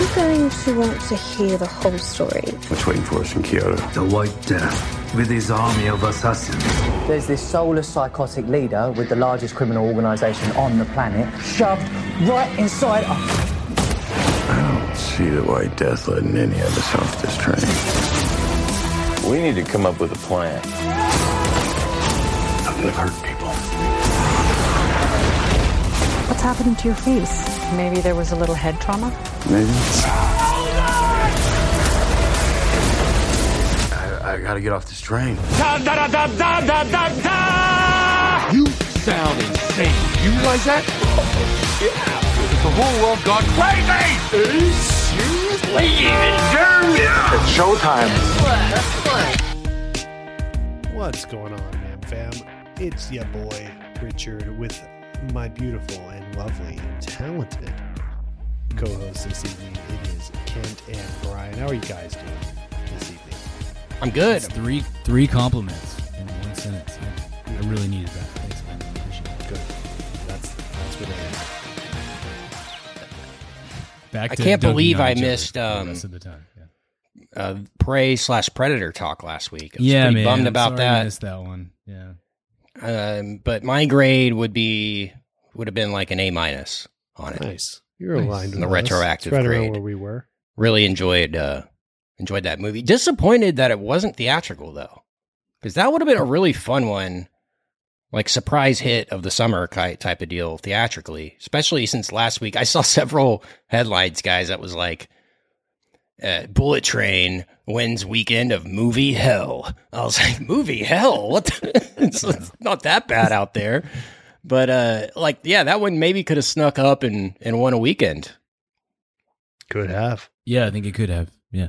you going to want to hear the whole story? What's waiting for us in Kyoto? The White Death, with his army of assassins. There's this soulless psychotic leader with the largest criminal organization on the planet shoved right inside a I don't see the White Death letting any of us off this train. We need to come up with a plan. I'm gonna hurt people. What's happening to your face? Maybe there was a little head trauma? Maybe. I, I gotta get off this train. You sound insane. You realize that? Yeah. The whole world gone crazy. Are you serious? Ladies and germs. It's showtime. What's going on, man, fam? It's your boy Richard with my beautiful and lovely and talented co-host this evening. It is Kent and Brian. How are you guys doing this evening? I'm good. It's three three compliments in one sentence. I, I really needed that. Thanks, man. I appreciate it. Good. That's that's what it is. Back I can't believe I missed, um, rest of the time. Yeah, Uh, prey slash predator talk last week. I was yeah pretty man. bummed about Sorry I that. missed that one. Yeah. Um, but my grade would be would have been like an A minus on it. Nice. You're Nice. aligned with The us. retroactive right grade. where we were. Really enjoyed uh enjoyed that movie. Disappointed that it wasn't theatrical though, because that would have been a really fun one, like surprise hit of the summer type of deal theatrically. Especially since last week I saw several headlines, guys, that was like. Uh, Bullet Train wins weekend of movie hell. I was like, movie hell? What? the- it's, it's not that bad out there, but uh, like, yeah, that one maybe could have snuck up and and won a weekend. Could have. Yeah, I think it could have. Yeah.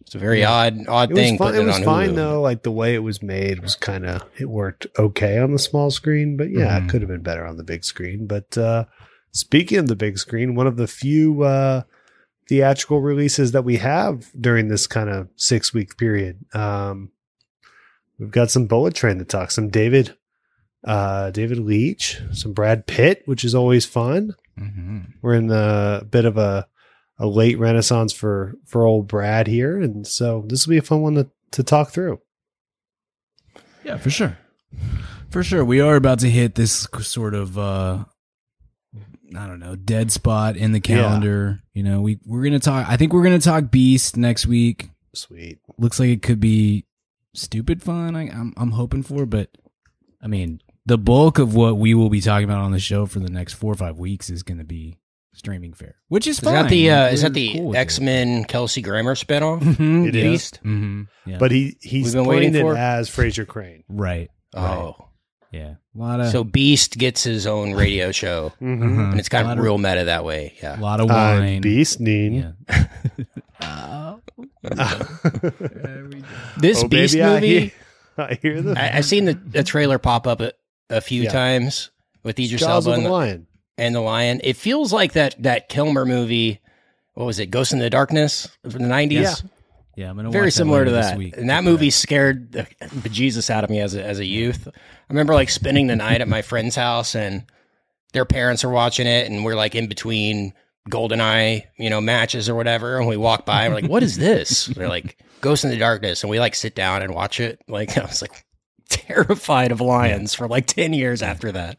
It's a very Yeah. odd odd It was, thing. fun, putting it was on fine Hulu. though. Like the way it was made was kind of it worked okay on the small screen, but yeah, Mhm. it could have been better on the big screen. But uh, speaking of the big screen, one of the few uh, theatrical releases that we have during this kind of six week period, um, we've got some Bullet Train to talk. Some David, uh, David Leitch, some Brad Pitt, which is always fun. Mm-hmm. We're in the bit of a a late renaissance for for old Brad here, and so this will be a fun one to to talk through. Yeah, for sure. For sure. We are about to hit this sort of uh I don't know, dead spot in the Yeah. calendar. You know, we we're gonna talk I think we're gonna talk Beast next week. Sweet. Looks like it could be stupid fun, I I'm I'm hoping for, but I mean, the bulk of what we will be talking about on the show for the next four or five weeks is gonna be streaming fair, Which is Is fine. that the uh, is that the cool. X Men Kelsey Grammer spinoff? Mhm, It yeah. is. Beast? Mhm, yeah. But he he's We've been playing waiting it for- as Frasier Crane. right. Oh, Yeah. A lot of so Beast gets his own radio show, Mm-hmm. Mhm. and it's kind A of lot real meta that way. Yeah, a lot of Uh, wine. Beast Neen. Yeah. this Oh, Beast baby, I movie. hear- I hear the I, I've seen the, the trailer pop up a, a few Yeah. times with Idris Jaws Elba of and the the, Lion. and the Lion. It feels like that that Kilmer movie. What was it? Ghost in the Darkness from the nineties. Yeah. Yeah, I'm gonna very watch that similar to later this that. week. And that movie scared the bejesus out of me as a, as a youth. I remember like spending the night at my friend's house and their parents are watching it and we're like in between GoldenEye, you know, matches or whatever. And we walk by and we're like, what is this? They're like, Ghost in the Darkness. And we like sit down and watch it. Like, I was like terrified of lions for like 10 years after that.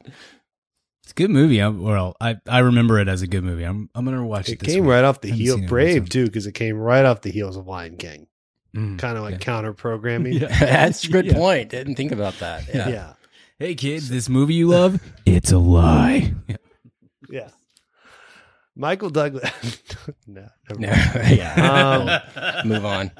It's a good movie. I, well, I, I remember it as a good movie. I'm I'm gonna watch it. It this came week. right off the heel seen it in a Brave too, because it came right off the heels of Lion King. Mm. Kind of like Yeah. counter programming. Yeah. That's a good Yeah. point. Didn't think about that. Yeah. yeah. Hey kids, this movie you love, it's a lie. Yeah. Michael Douglas. no, never No, mind. yeah. Um, Move on.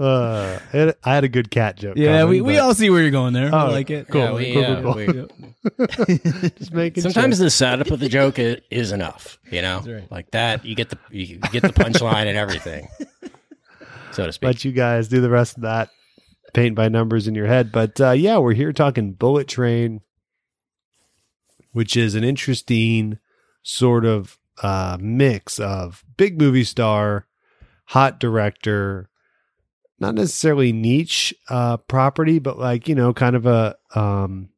Uh, I had- I had a good cat joke. yeah, coming, we, we but- all see where you're going there. I Oh, like it. Cool. Yeah, we, cool, uh, cool, we- cool. Just making Sometimes sure. the setup of the joke i- is enough, you know, That's right. like that. You get the you get the punchline and everything, so to speak. let you guys do the rest of that paint by numbers in your head. But uh, yeah, we're here talking Bullet Train, which is an interesting sort of uh, mix of big movie star, hot director, not necessarily niche uh, property, but like you know, kind of a um,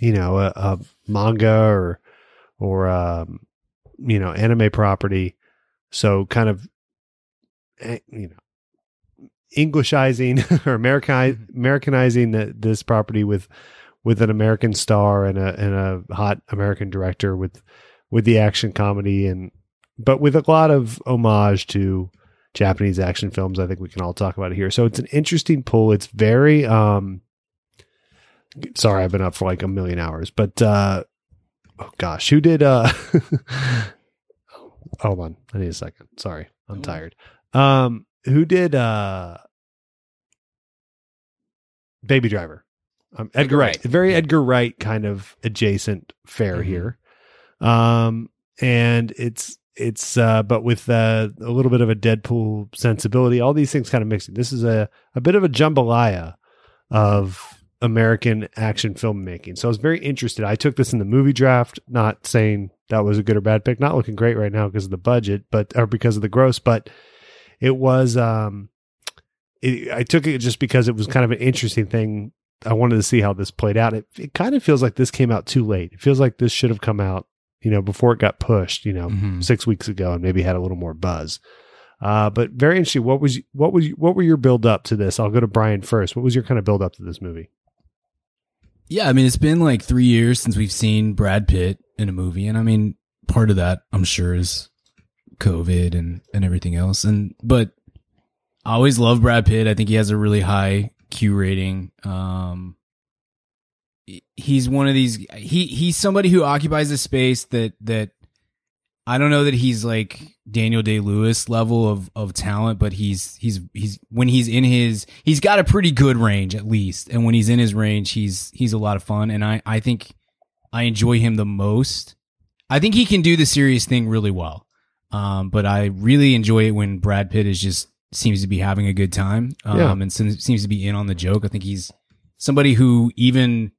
you know a, a manga or or um, you know anime property. So kind of, eh, you know, Englishizing or American Americanizing the, this property with with an American star and a and a hot American director with with the action comedy and but with a lot of homage to Japanese action films. I think we can all talk about it here. So it's an interesting pull. It's very um sorry, I've been up for like a million hours, but uh oh gosh, who did uh hold on, I need a second. Sorry, I'm tired. Um who did uh Baby Driver? Um, Edgar, Edgar Wright. Wright. Very Edgar Wright kind of adjacent fare here. Um and it's it's uh but with uh, a little bit of a Deadpool sensibility, all these things kind of mixing. This is a a bit of a jambalaya of American action filmmaking. So I was very interested. I took this in the movie draft, not saying that was a good or bad pick, not looking great right now because of the budget, but or because of the gross, but it was um it, I took it just because it was kind of an interesting thing. I wanted to see how this played out. It it kind of feels like this came out too late. It feels like this should have come out, you know, before it got pushed, you know, Mhm. six weeks ago and maybe had a little more buzz. Uh, but very interesting. What was what was what were your build up to this? I'll go to Brian first. What was your kind of build up to this movie? Yeah, I mean, it's been like three years since we've seen Brad Pitt in a movie. And I mean, part of that, I'm sure, is COVID and, and everything else. And, but I always love Brad Pitt. I think he has a really high Q rating. Um, he's one of these, he, he's somebody who occupies a space that, that I don't know that he's like Daniel Day Lewis level of of talent, but he's he's he's when he's in his he's got a pretty good range at least, and when he's in his range, he's he's a lot of fun, and I I think I enjoy him the most. I think he can do the serious thing really well, um, but I really enjoy it when Brad Pitt is just seems to be having a good time, um, Yeah. and seems seems to be in on the joke. I think he's somebody who even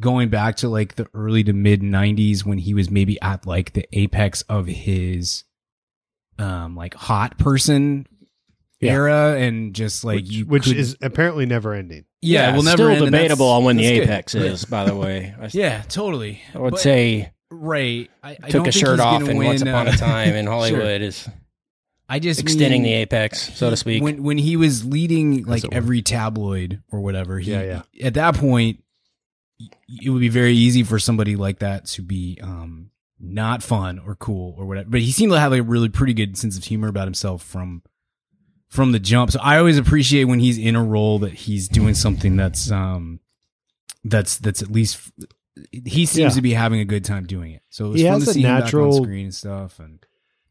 going back to like the early to mid 90s when he was maybe at like the apex of his um like hot person Yeah. era and just like which, you which could- is apparently never ending. yeah, we'll never still end, debatable on when the that's good. apex is. By the way, I, yeah totally I would But- say right I, I took don't a shirt off and win, Once Upon uh, a Time in sure. Hollywood is I just extending mean, the apex, so to speak. when when he was leading like every tabloid or whatever he, Yeah, yeah. at that point y- it would be very easy for somebody like that to be um not fun or cool or whatever but he seemed to have a really pretty good sense of humor about himself from from the jump. So i always appreciate when he's in a role that he's doing something that's um that's that's at least he seems Yeah. to be having a good time doing it. So it was He fun has to a see him back natural- on screen and stuff and, and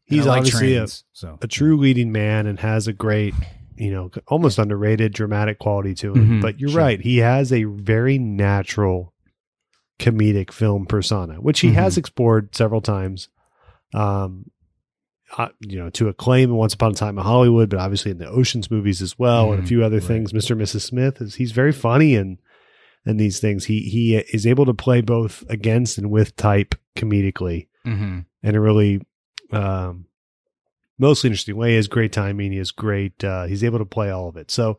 He's like obviously a, so. a true leading man and has a great, you know, almost underrated dramatic quality to him. Mhm, but you're sure. right. He has a very natural comedic film persona, which he Mm-hmm. has explored several times. Um, uh, you know, to acclaim Once Upon a Time in Hollywood, but obviously in the Ocean's movies as well, and a Mhm, few other right. things. Mr. and Mrs. Smith is he's very funny and and these things. He he is able to play both against and with type comedically mhm. in a really um, mostly interesting way. He has great timing. He has great. Uh, he's able to play all of it. So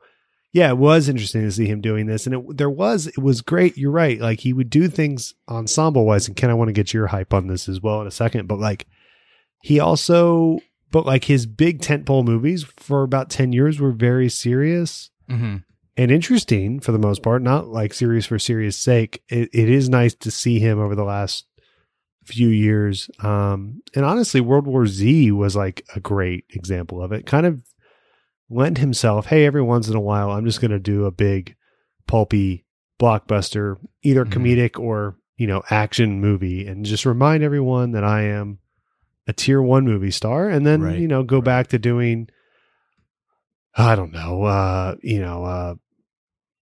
yeah, it was interesting to see him doing this, and it there was it was great. You're right. Like he would do things ensemble wise, and Ken, I want to get your hype on this as well in a second. But like he also, but like his big tentpole movies for about ten years were very serious Mhm. and interesting for the most part, not like serious for serious sake. It, it is nice to see him over the last few years. Um, and honestly, World War Z was like a great example of it. Kind of lent himself, hey, every once in a while, I'm just going to do a big, pulpy blockbuster, either Mhm. comedic or, you know, action movie, and just remind everyone that I am a tier one movie star. And then, Right. you know, go back to doing, I don't know, uh, you know, uh,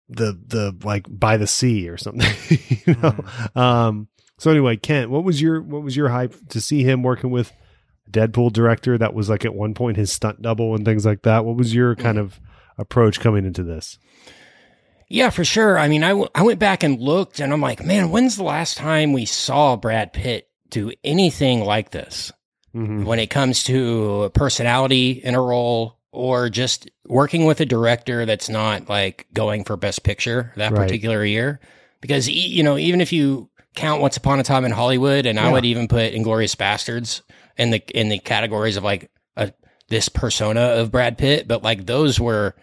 the the like by the sea or something, you know. Um. So anyway, Kent, what was your what was your hype to see him working with Deadpool director that was like at one point his stunt double and things like that? What was your kind of approach coming into this? Yeah, for sure. I mean, I, w- I went back and looked and I'm like, man, when's the last time we saw Brad Pitt do anything like this Mm-hmm. when it comes to personality in a role or just working with a director that's not like going for best picture that Right. particular year? Because, you know, even if you count Once Upon a Time in Hollywood, and I would even put Inglourious Basterds in the, in the categories of like a this persona of Brad Pitt, but like those were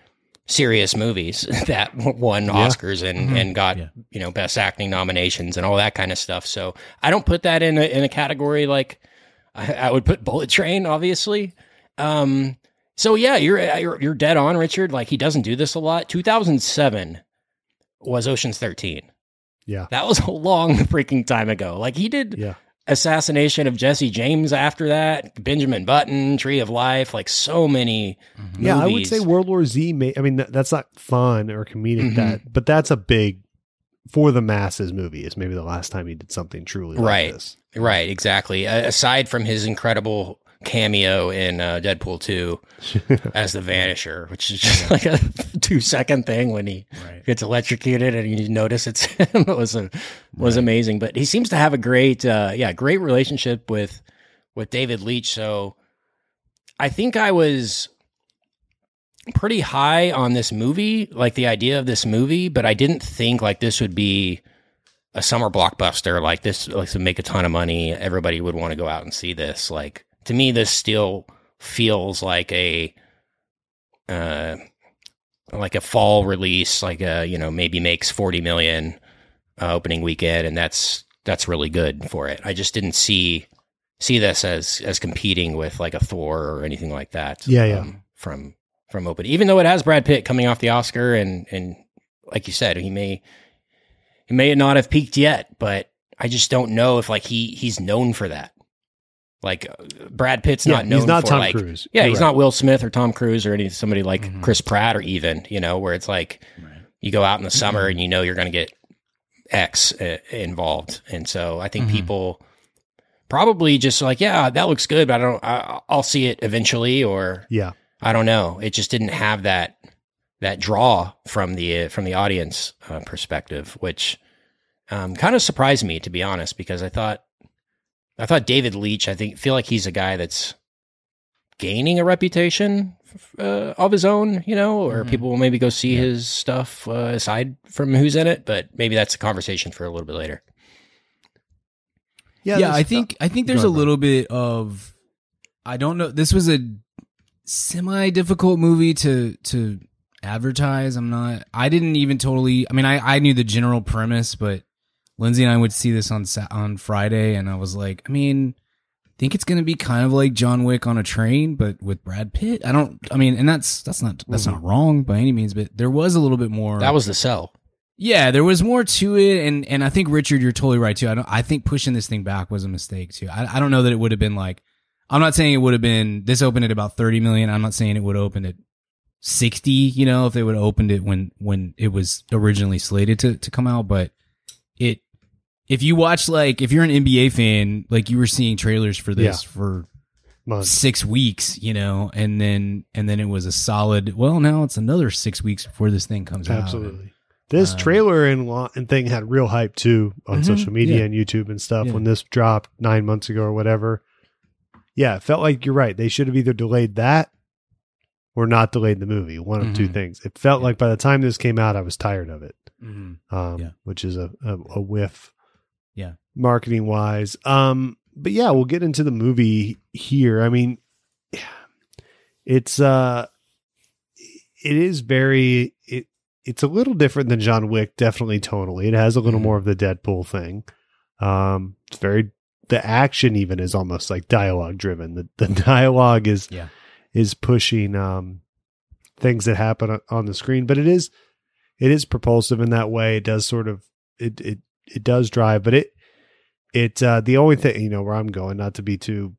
serious movies that won Oscars and and got Yeah. you know best acting nominations and all that kind of stuff. So I don't put that in a, in a category like I, I would put Bullet Train, obviously. Um, so yeah, you're, you're you're dead on, Richard. Like he doesn't do this a lot. 2007 was Ocean's 13. Yeah. That was a long freaking time ago. Like he did Yeah. assassination of Jesse James after that, Benjamin Button, Tree of Life, like so many. Yeah, I would say World War Z. May, I mean, that's not fun or comedic. Mhm. That, but that's a big for the masses movie. Is maybe the last time he did something truly like Right. this. Right, exactly. Uh, aside from his incredible cameo in uh, Deadpool 2 as the Vanisher, which is just like a two second thing when he Right. gets electrocuted and you notice it's him. it was a, was amazing. But he seems to have a great, uh, yeah, great relationship with with David Leitch. So I think I was pretty high on this movie, like the idea of this movie, but I didn't think like this would be a summer blockbuster like this like to make a ton of money everybody would want to go out and see this like to me this still feels like a uh like a fall release like a you know maybe makes 40 million uh, opening weekend and that's that's really good for it i just didn't see see this as as competing with like a thor or anything like that Yeah, yeah. from from open even though it has brad pitt coming off the oscar and and like you said he may he may not have peaked yet, but I just don't know if like he he's known for that. Like uh, Brad Pitt's Yeah, not known he's not for Tom like Cruise. yeah, You're he's right. not Will Smith or Tom Cruise or any somebody like Mhm. Chris Pratt or even you know where it's like you go out in the summer and you know you're going to get X uh, involved, and so I think Mhm. people probably just like yeah that looks good, but I don't I, I'll see it eventually or Yeah. I don't know. It just didn't have that that draw from the uh, from the audience uh, perspective, which um, kind of surprised me to be honest, because I thought I thought David Leitch. I think feel like he's a guy that's gaining a reputation uh, of his own, you know, or Mhm. people will maybe go see his stuff uh, aside from who's in it. But maybe that's a conversation for a little bit later. yeah, yeah I think I think there's a little bit of I don't know. This was a semi difficult movie to to advertise. I'm not. I didn't even totally. I mean, I I knew the general premise, but Lindsay and I would see this on on Friday, and I was like, I mean. I think it's going to be kind of like John Wick on a train, but with Brad Pitt. I don't. I mean, and that's that's not that's not wrong by any means, but there was a little bit more. That was the sell. Yeah, there was more to it, and and I think Richard, you're totally right too. I don't. I think pushing this thing back was a mistake too. I I don't know that it would have been like. I'm not saying it would have been. This opened at about 30 million. I'm not saying it would have opened at 60. You know, if they would have opened it when when it was originally slated to to come out, but. If you watch like if you're an NBA fan, like you were seeing trailers for this Yeah. for Months. six weeks, you know, and then and then it was a solid. Well, now it's another six weeks before this thing comes out. Absolutely. This Um, trailer and, lo- and thing had real hype too on Mhm, social media yeah. and YouTube and stuff Yeah. when this dropped nine months ago or whatever. Yeah, it felt like you're right. They should have either delayed that or not delayed the movie. One of two Mhm. things. It felt Yeah. like by the time this came out, I was tired of it, Mhm. um, Yeah. which is a, a, a whiff. Yeah. marketing wise. Um, but yeah, we'll get into the movie here. I mean, it's uh, it is very it. It's a little different than John Wick, definitely tonally. It has a little Mhm. more of the Deadpool thing. Um, it's very the action even is almost like dialogue driven. The the dialogue is Yeah. is pushing um things that happen on- on the screen, but it is it is propulsive in that way. It does sort of it it it does drive, but it it uh the only thing you know where I'm going, not to be too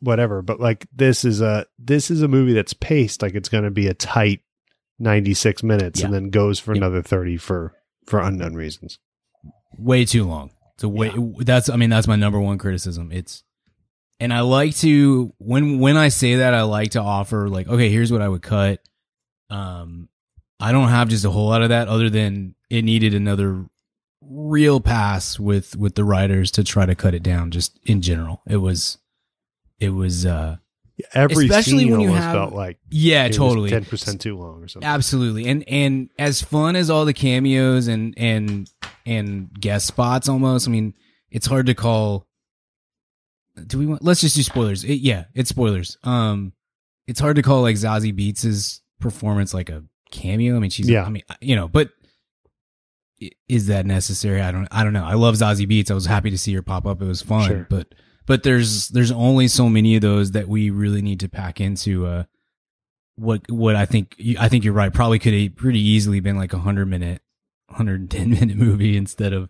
whatever, but like this is a this is a movie that's paced like it's going to be a tight 96 minutes and then goes for Yep. another 30 for for unknown reasons. way too long. It's a way. That's I mean that's my number one criticism. It's and I like to when when I say that I like to offer like okay here's what I would cut. Um, I don't have just a whole lot of that other than it needed another real pass with with the writers to try to cut it down. Just in general, it was it was uh Every Especially scene when you almost have- felt like yeah totally 10% too long or something. Absolutely. And and as fun as all the cameos and and and guest spots almost, I mean, it's hard to call do we want let's just do spoilers. It, yeah, it's spoilers. Um it's hard to call like Zazie Beetz' performance like a cameo. I mean, she's Yeah. I mean, you know, but is that necessary? I don't. I don't know. I love Zazie Beetz. I was happy to see her pop up. It was fun, Sure. but but there's there's only so many of those that we really need to pack into uh what what I think I think you're right. Probably could have pretty easily been like a hundred minute, hundred and ten minute movie instead of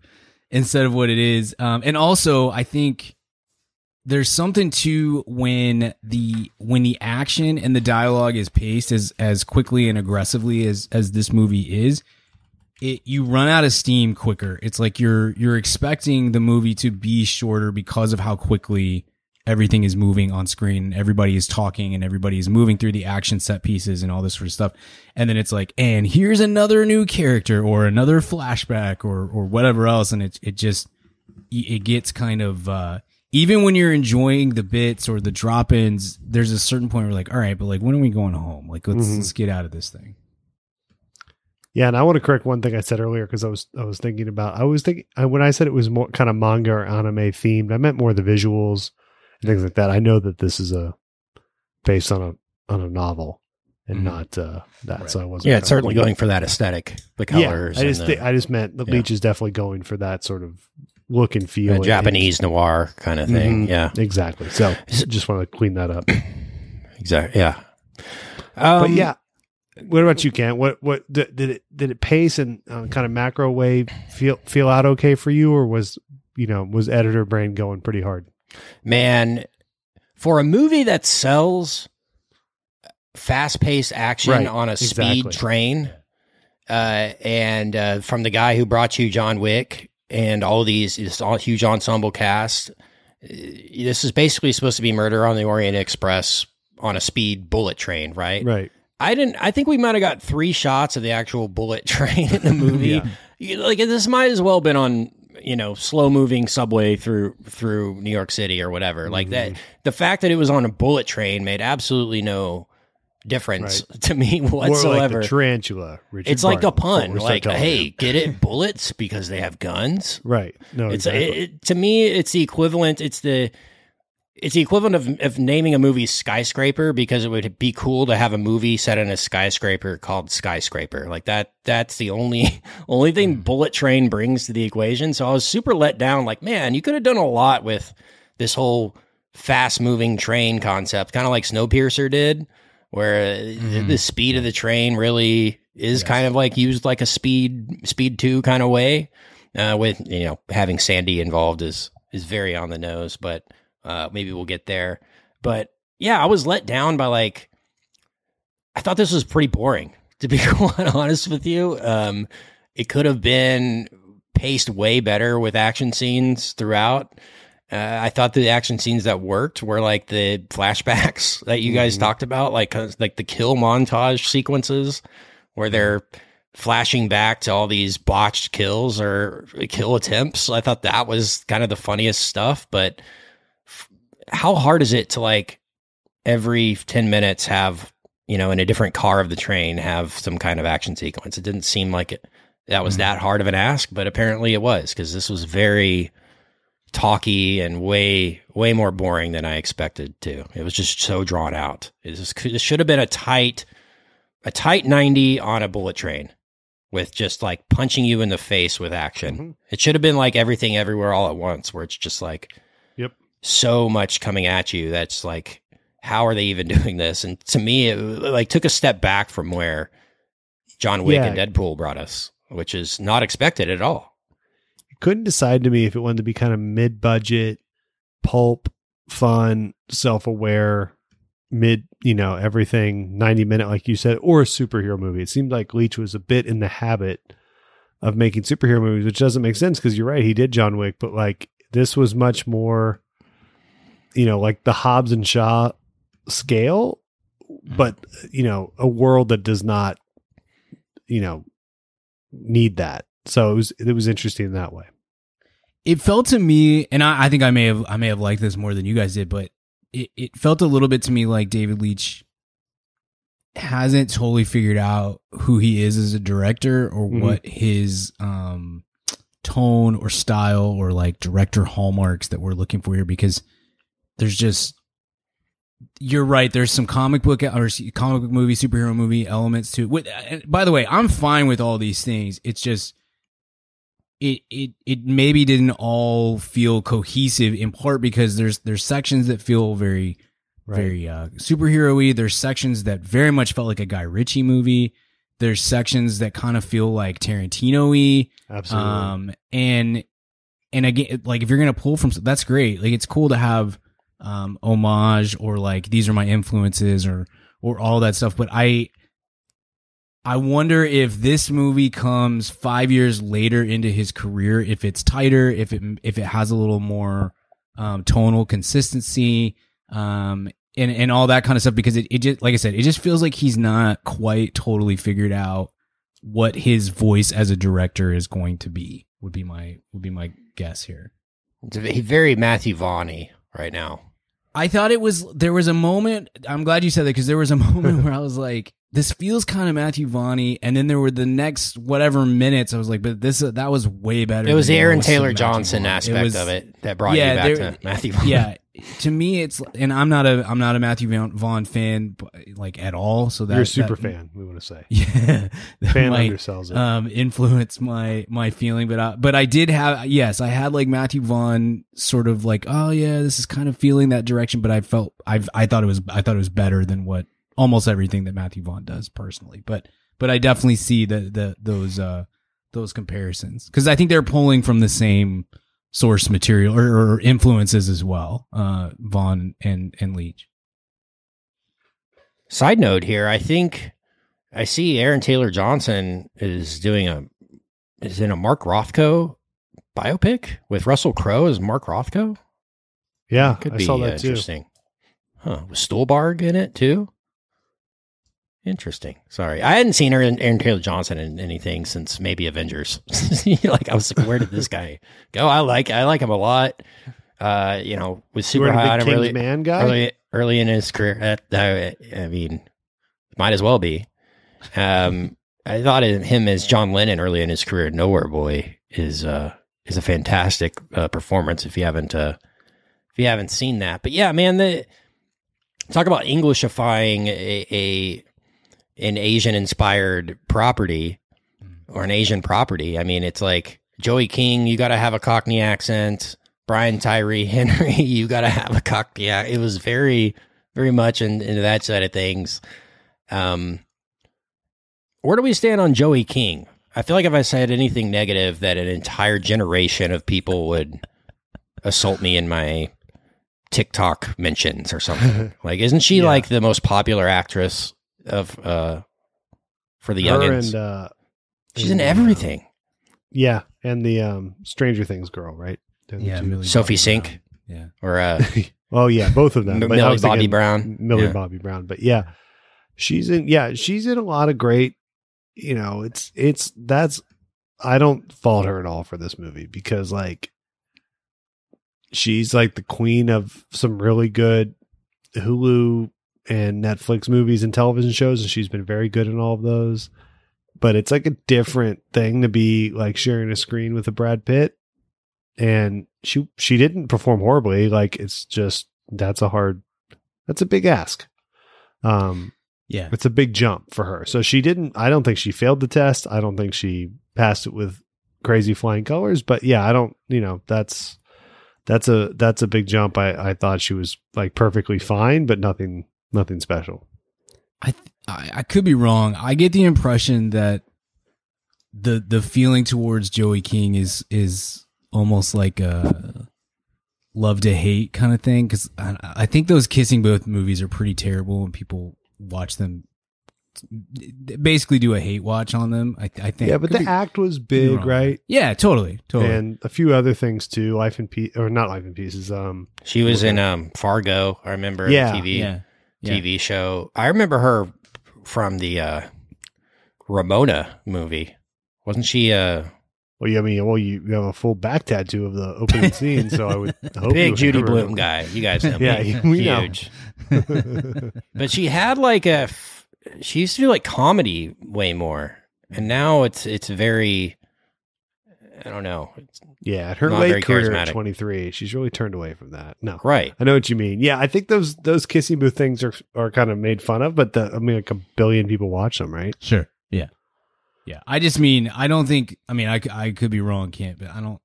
instead of what it is. Um, and also I think there's something to when the when the action and the dialogue is paced as as quickly and aggressively as as this movie is it you run out of steam quicker. It's like you're you're expecting the movie to be shorter because of how quickly everything is moving on screen. Everybody is talking and everybody is moving through the action set pieces and all this sort of stuff. And then it's like and here's another new character or another flashback or or whatever else. And it it just it gets kind of uh even when you're enjoying the bits or the drop-ins there's a certain point where like all right but like when are we going home? Like let's Mhm. let's get out of this thing Yeah, and I want to correct one thing I said earlier because I was I was thinking about I was thinking when I said it was more kind of manga or anime themed, I meant more the visuals and things like that. I know that this is a based on a on a novel and Mhm. not uh, that, so I wasn't. Yeah, it's certainly going for that aesthetic, the colors. Yeah, colors. I just and thi- the, I just meant the yeah. Leitch is definitely going for that sort of look and feel, the and- Japanese noir kind of thing. Mhm, Yeah, exactly. So just want to clean that up. exactly. Yeah. Um, but yeah, what about you, Kent? What what did, did it did it pace and uh, kind of macro way feel feel out okay for you, or was you know was editor brain going pretty hard? man, for a movie that sells fast paced action Right, on a exactly. speed train, uh, and uh, from the guy who brought you John Wick and all these this all huge ensemble cast, uh, this is basically supposed to be Murder on the Orient Express on a speed bullet train, right? Right. I didn't. I think we might have got three shots of the actual bullet train in the movie. Yeah. You- Like this might as well have been on you know slow moving subway through through New York City or whatever. Like that. Mm-hmm. The fact that it was on a bullet train made absolutely no difference to me whatsoever. like the tarantula. Richard it's like a pun. Like, hey, you. get it bullets because they have guns. right? No, It's exactly. it, it- to me, it's the equivalent. It's the it's the equivalent of, of naming a movie skyscraper because it would be cool to have a movie set in a skyscraper called skyscraper. Like that that's the only only thing bullet train brings to the equation. So i was super let down like man you could have done a lot with this whole fast moving train concept kind of like snowpiercer did where uh, the, speed of the train really is kind of like used like a speed speed 2 kind of way. Uh, with you know having sandy involved is is very on the nose but uh, maybe we'll get there. But yeah, I was let down by like, I thought this was pretty boring, to be quite honest with you. Um, it could have been paced way better with action scenes throughout. Uh, I thought the action scenes that worked were like the flashbacks that you guys talked about, like like the kill montage sequences where they're flashing back to all these botched kills or kill attempts. I thought that was kind of the funniest stuff, but how hard is it to like every 10 minutes have you know in a different car of the train have some kind of action sequence it didn't seem like it that was that hard of an ask but apparently it was because this was very talky and way way more boring than i expected to it was just so drawn out it, just, it should have been a tight a tight 90 on a bullet train with just like punching you in the face with action Mhm. it should have been like everything everywhere all at once where it's just like. So much coming at you that's like how are they even doing this and to me it like took a step back from where john wick Yeah. and deadpool brought us which is not expected at all couldn't decide to me if it wanted to be kind of mid-budget, pulp, fun, self-aware, mid, you know, everything 90 minute like you said or a superhero movie. It seemed like Leitch was a bit in the habit of making superhero movies, which doesn't make sense because you're right, he did John Wick, but like this was much more you know, like the Hobbs and Shaw scale, but you know, a world that does not you know need that. So it was it was interesting in that way. it felt to me, and I, I think I may have I may have liked this more than you guys did, but it, it felt a little bit to me like David Leitch hasn't totally figured out who he is as a director or Mhm. what his um tone or style or like director hallmarks that we're looking for here because there's just you're right. There's some comic book or comic book movie, superhero movie elements to it. With- By the way, I'm fine with all these things. It's just it it it maybe didn't all feel cohesive in part because there's there's sections that feel very very uh superhero-y. There's sections that very much felt like a Guy Ritchie movie. There's sections that kind of feel like Tarantino-y. Absolutely. Um, and and again, like if you're gonna pull from, that's great. Like it's cool to have um homage or like these are my influences or or all that stuff. But I I wonder if this movie comes five years later into his career, if it's tighter, if it if it has a little more um, tonal consistency, um, and and all that kind of stuff. Because it, it just like I said, it just feels like he's not quite totally figured out what his voice as a director is going to be. Would be my would be my guess here. It's very Matthew Vaughn right now. I thought it was there was a moment. I'm glad you said that because there was a moment where I was like, "This feels kind of Matthew Vaughn," and then there were the next whatever minutes. I was like, "But this uh, that was way better." It was the Aaron Taylor Johnson Vaughn. aspect was- of it that brought you back there- to Matthew Vaughn. Yeah, to me, it's and I'm not a I'm not a Matthew Vaughn- fan like at all. So that You're a super that- fan. We want to say. Yeah, Fan might, undersells it. Um, influence my my feeling, but I, but I did have yes, I had like Matthew Vaughn sort of like oh yeah, this is kind of feeling that direction, but I felt I I thought it was I thought it was better than what almost everything that Matthew Vaughn does personally, but but I definitely see the the those uh those comparisons because I think they're pulling from the same source material or, or influences as well, uh, Vaughn and and Leitch. Side note here, I think I see Aaron Taylor Johnson is doing a is in a Mark Rothko biopic with Russell Crowe as Mark Rothko. Yeah, Could I be saw that too. interesting. Huh? Was Stuhlbarg in it too? Interesting. Sorry, I hadn't seen Aaron, Aaron Taylor Johnson in anything since maybe Avengers. like I was like, where did this guy go? I like I like him a lot. Uh, you know, was super high on him early, Man guy? early early in his career. Uh, I, I mean, might as well be. Um, I thought of him as John Lennon early in his career. Nowhere Boy is uh is a fantastic uh, performance. If you haven't uh if you haven't seen that, but yeah, man, the talk about Englishifying a, a an Asian inspired property or an Asian property. I mean, it's like Joey King, you got to have a Cockney accent. Brian Tyree Henry, you got to have a Cockney. ac- It was very, very much in, into that side of things. Um, where do we stand on Joey King? I feel like if I said anything negative, that an entire generation of people would assault me in my TikTok mentions or something. like, isn't she Yeah. like the most popular actress of uh for the Her youngins? and uh, She's in and, everything. Yeah, and the um, Stranger Things girl, right? They're Yeah. Millie Sophie Bobby Sink Brown. Yeah. or uh, Oh yeah, both of them. M- But I Millie was Bobby thinking Brown. Millie Yeah. Bobby Brown. But yeah, she's in. Yeah, she's in a lot of great. You know, it's it's that's. I don't fault her at all for this movie because like, she's like the queen of some really good Hulu and Netflix movies and television shows, and she's been very good in all of those. But it's like a different thing to be like sharing a screen with a Brad Pitt. And she she didn't perform horribly. Like it's just that's a hard that's a big ask. Um Yeah. it's a big jump for her. So she didn't i don't think she failed the test. I don't think she passed it with crazy flying colors. But yeah i don't you know that's that's a that's a big jump. I i thought she was like perfectly fine but nothing nothing special I, th- I I could be wrong. I get the impression that the the feeling towards Joey King is is almost like a love to hate kind of thing because I, I think those kissing booth movies are pretty terrible and people watch them basically do a hate watch on them. I, I think yeah but Could the be- act was big right Yeah, totally, totally. and a few other things too life in peace or not life in pieces um she was in um Fargo. I remember Yeah. the TV yeah, yeah. TV show. I remember her from the uh, Ramona movie. Wasn't she uh, Well, yeah, I mean, well, you, you have a full back tattoo of the opening scene, so I would hope big Judy. Bloom guy? You guys know, Yeah, me. we know. huge. But she had like a. f- She used to do like comedy way more, and now it's it's very. I don't know. Yeah, her Not late career at 23, she's really turned away from that. No, Right. I know what you mean. Yeah, I think those those kissing booth things are are kind of made fun of, but the, I mean, like a billion people watch them, right? Sure. Yeah. Yeah. I just mean, I don't think, I mean, I I could be wrong, can't, but I don't,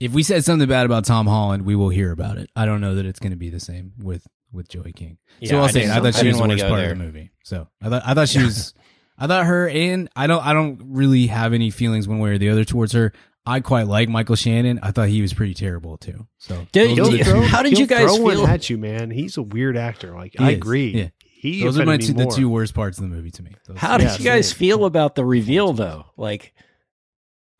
if we said something bad about Tom Holland, we will hear about it. I don't know that it's going to be the same with, with Joey King. so I'll I say, I thought she didn't was the wanna worst part there. of the movie. So I thought, I thought she was, I thought her and I don't, I don't really have any feelings one way or the other towards her. I quite like Michael Shannon. I thought he was pretty terrible too. So Did- those are did- the how did you guys throw one feel- at you, man? He's a weird actor. Like He I is, agree. yeah. He those are my two, the two worst parts of the movie to me. Those- How did Yeah, you guys same. feel about the reveal though? Like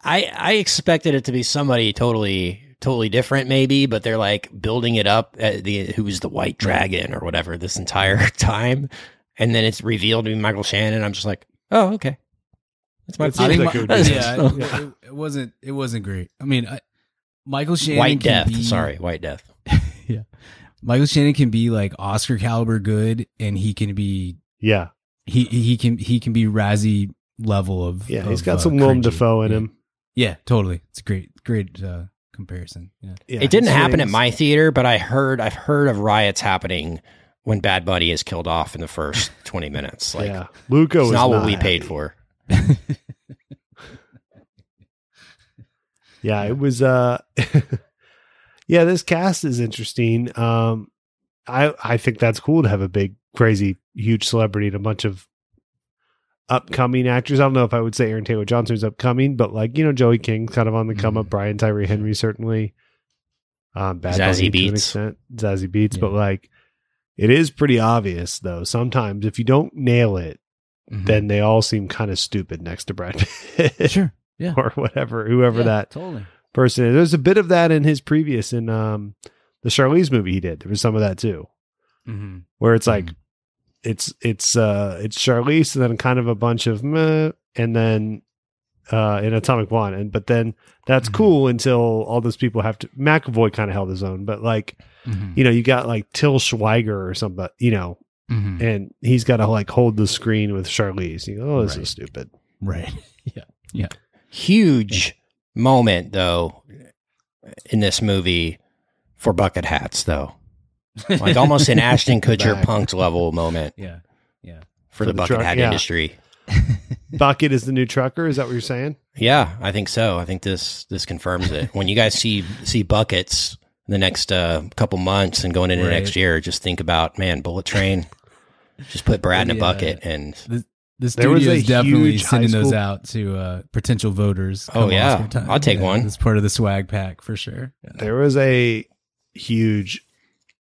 I I expected it to be somebody totally totally different maybe, but they're like building it up at the who's the white dragon or whatever this entire time. And then it's revealed to be Michael Shannon. I'm just like, oh, okay. That's my It seems like it would be yeah, nice. it, it, it wasn't. It wasn't great. I mean, I, Michael Shannon. White can Death. be- Sorry, White Death. yeah, Michael Shannon can be like Oscar caliber good, and he can be Yeah, he he can he can be Razzie level of. yeah. He's got uh, some Willem cringy. Dafoe in yeah. him. Yeah, totally. It's a great great uh, comparison. Yeah. Yeah, it didn't his happen at my theater, but I heard I've heard of riots happening when Bad Bunny is killed off in the first 20 minutes. Like yeah, Luca it's was not what we happy. paid for. Yeah, it was. uh Yeah, this cast is interesting. Um I I think that's cool to have a big, crazy, huge celebrity and a bunch of upcoming actors. I don't know if I would say Aaron Taylor Johnson is upcoming, but like you know, Joey King's kind of on the come up. Mhm. Brian Tyree Henry certainly. Um, Bad Zazie Bunny to an extent, Zazie Beetz, Yeah. but like it is pretty obvious though. Sometimes if you don't nail it, Mhm. then they all seem kind of stupid next to Brad Pitt sure. Yeah. or whatever, whoever Yeah, that totally. person is. There's a bit of that in his previous in um the Charlize movie he did. There was some of that too, Mm-hmm. where it's like Mhm. it's it's uh it's Charlize and then kind of a bunch of meh, and then uh in Atomic One, and but then that's Mhm. cool until all those people have to. McAvoy kind of held his own, but like Mm-hmm. you know you got like Til Schweiger or something, you know, Mm-hmm. and he's got to like hold the screen with Charlize. You go, oh, this Right. is stupid. Right. yeah. Yeah. Huge moment though in this movie for bucket hats though. Like almost an Ashton Kutcher Back. punked level moment Yeah. Yeah. for, For the, the bucket truck, hat yeah. industry. Bucket is the new trucker. Is that what you're saying? Yeah, I think so. I think this this confirms it. When you guys see see buckets in the next uh, couple months and going into Right. next year, just think about man, Bullet Train. Just put Brad in a Yeah. bucket and The There was studio is definitely sending high those out to uh, potential voters. Oh, yeah. Time. I'll take one. It's part of the swag pack for sure. Yeah. There was a huge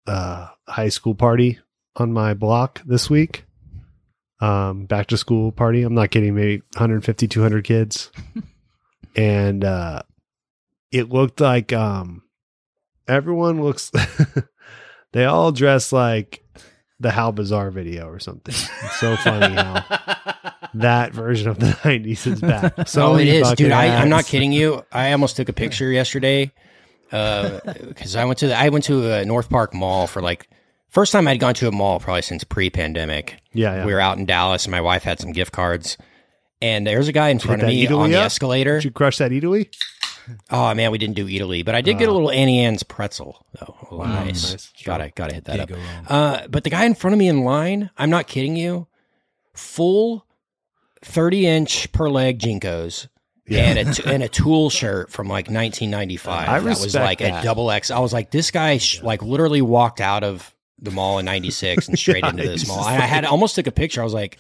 uh, high school party on my block this week. Um, back to school party. I'm not kidding. Maybe 150, 200 kids, and uh, it looked like um, everyone looks. they all dress like the How Bizarre video or something. It's so funny how that version of the 90s is back. So oh, it is, dude. I, I'm not kidding you. I almost took a picture yesterday uh, because I went to the, I went to a North Park Mall for like first time I'd gone to a mall probably since pre-pandemic. Yeah, yeah. We were out in Dallas, and my wife had some gift cards. And there's a guy in Did front of me on the up? escalator. Did you crush that Italy? Oh man, we didn't do Italy, but I did get a Oh. little Auntie Anne's pretzel. though. Oh, Wow, nice. nice. Gotta gotta hit that up. go. Uh, but the guy in front of me in line, I'm not kidding you, full 30 inch per leg JNCOs. And a, t- and a tool shirt from like 1995. I that was like that. a double X. I was like, this guy sh- like literally walked out of the mall in 96 and straight Yeah, into this mall. I, I had almost took a picture. I was like,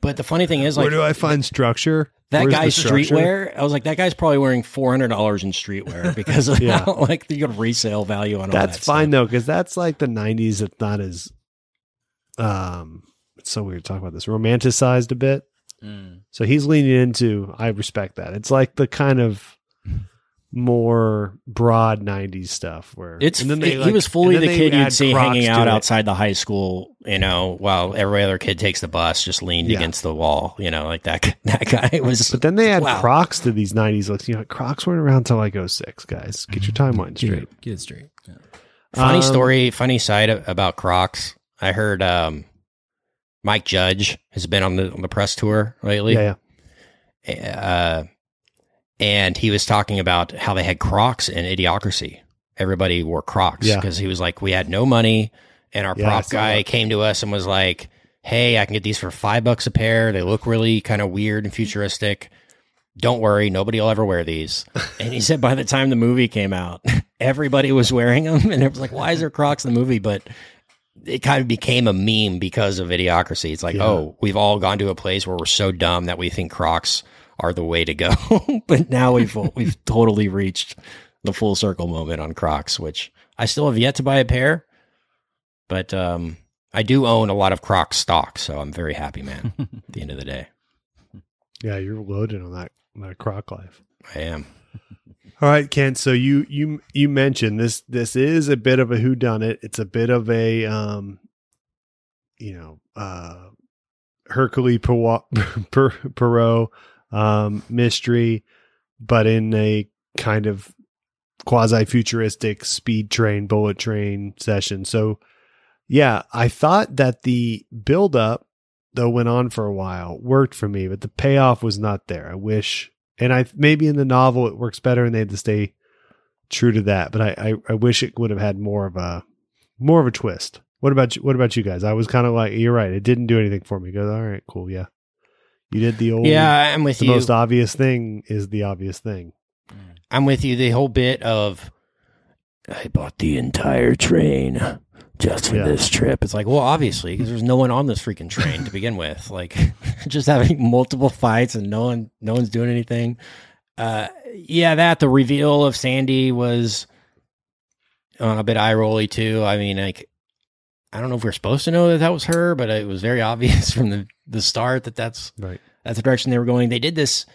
but the funny thing is like Where do I find structure? that Where's guy's streetwear. I was like, that guy's probably wearing four hundred dollars in streetwear because of Yeah. how, like the resale value on all That's that fine stuff. though, because that's like the '90s. It's not as um. It's so weird to talk about this. Romanticized a bit. Mm. So he's leaning into. I respect that. It's like the kind of more broad '90s stuff where It's and then they, he like- was fully and the then they kid you'd see Crocs hanging out outside the high school, you know, while every other kid takes the bus, just leaned Yeah. against the wall, you know, like that. That guy was. But then they add Wow. Crocs to these '90s looks. You know, Crocs weren't around till like 06, guys. Get your timeline straight. get it straight. Yeah. Funny Um, story, funny side about Crocs. I heard um, Mike Judge has been on the on the press tour lately. Yeah, yeah. uh, and he was talking about how they had Crocs in Idiocracy. Everybody wore Crocs Yeah. because he was like, we had no money, and our Yeah, prop guy that. came to us and was like, "Hey, I can get these for five bucks a pair. They look really kind of weird and futuristic. Don't worry, nobody will ever wear these." And he said by the time the movie came out, everybody was wearing them, and it was like, "Why is there Crocs in the movie?" But it kind of became a meme because of Idiocracy. It's like, Yeah. oh, we've all gone to a place where we're so dumb that we think Crocs are the way to go. but now we've we've totally reached the full circle moment on Crocs, which I still have yet to buy a pair, but um, I do own a lot of Crocs stock, so I'm very happy, man. at the end of the day, Yeah, you're loaded on that that croc life. I am. All right, Ken. So you you you mentioned this. This is a bit of a who done it. It's a bit of a um, you know, uh, Hercule Poirot, Poirot um, mystery, but in a kind of quasi futuristic speed train, bullet train session. So, yeah, I thought that the build up, though went on for a while, worked for me, but the payoff was not there. I wish, and I maybe in the novel it works better, and they had to stay true to that. But I, I, I wish it would have had more of a more of a twist. What about you? What about you guys? I was kind of like, you're right. It didn't do anything for me. Goes, all right, cool, yeah. You did the old, Yeah, I'm with The you. most obvious thing is the obvious thing. I'm with you. The whole bit of I bought the entire train just for Yeah. this trip. It's like, well, obviously, because there's no one on this freaking train to begin with. Like, just having multiple fights and no one, no one's doing anything. Uh, yeah, that the reveal of Sandy was uh, a bit eye rolly too. I mean, like, I don't know if we're supposed to know that that was her, but it was very obvious from the the start that that's Right. that's the direction they were going. They did this,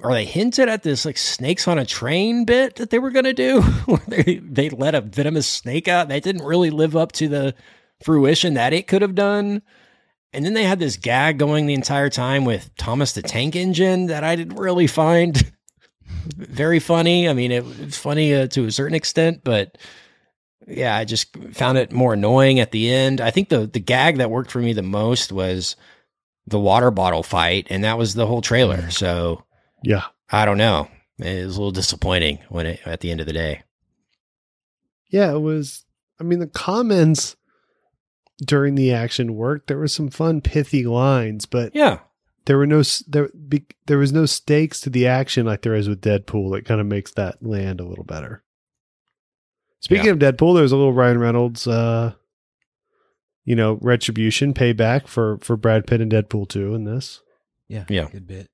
or they hinted at this like snakes on a train bit that they were going to do. where they they let a venomous snake out. That didn't really live up to the fruition that it could have done. And then they had this gag going the entire time with Thomas the Tank Engine that I didn't really find very funny. I mean, it was funny uh, to a certain extent, but yeah, I just found it more annoying at the end. I think the the gag that worked for me the most was the water bottle fight, and that was the whole trailer. Mm. So Yeah. I don't know. It was a little disappointing when it at the end of the day. Yeah, it was. I mean, the comments during the action worked. There were some fun, pithy lines, but Yeah, there were no there. Be, there was no stakes to the action like there is with Deadpool. That kind of makes that land a little better. Speaking Yeah. of Deadpool, there's a little Ryan Reynolds, uh, you know, retribution payback for for Brad Pitt and Deadpool too in this. Yeah. Yeah. Good bit.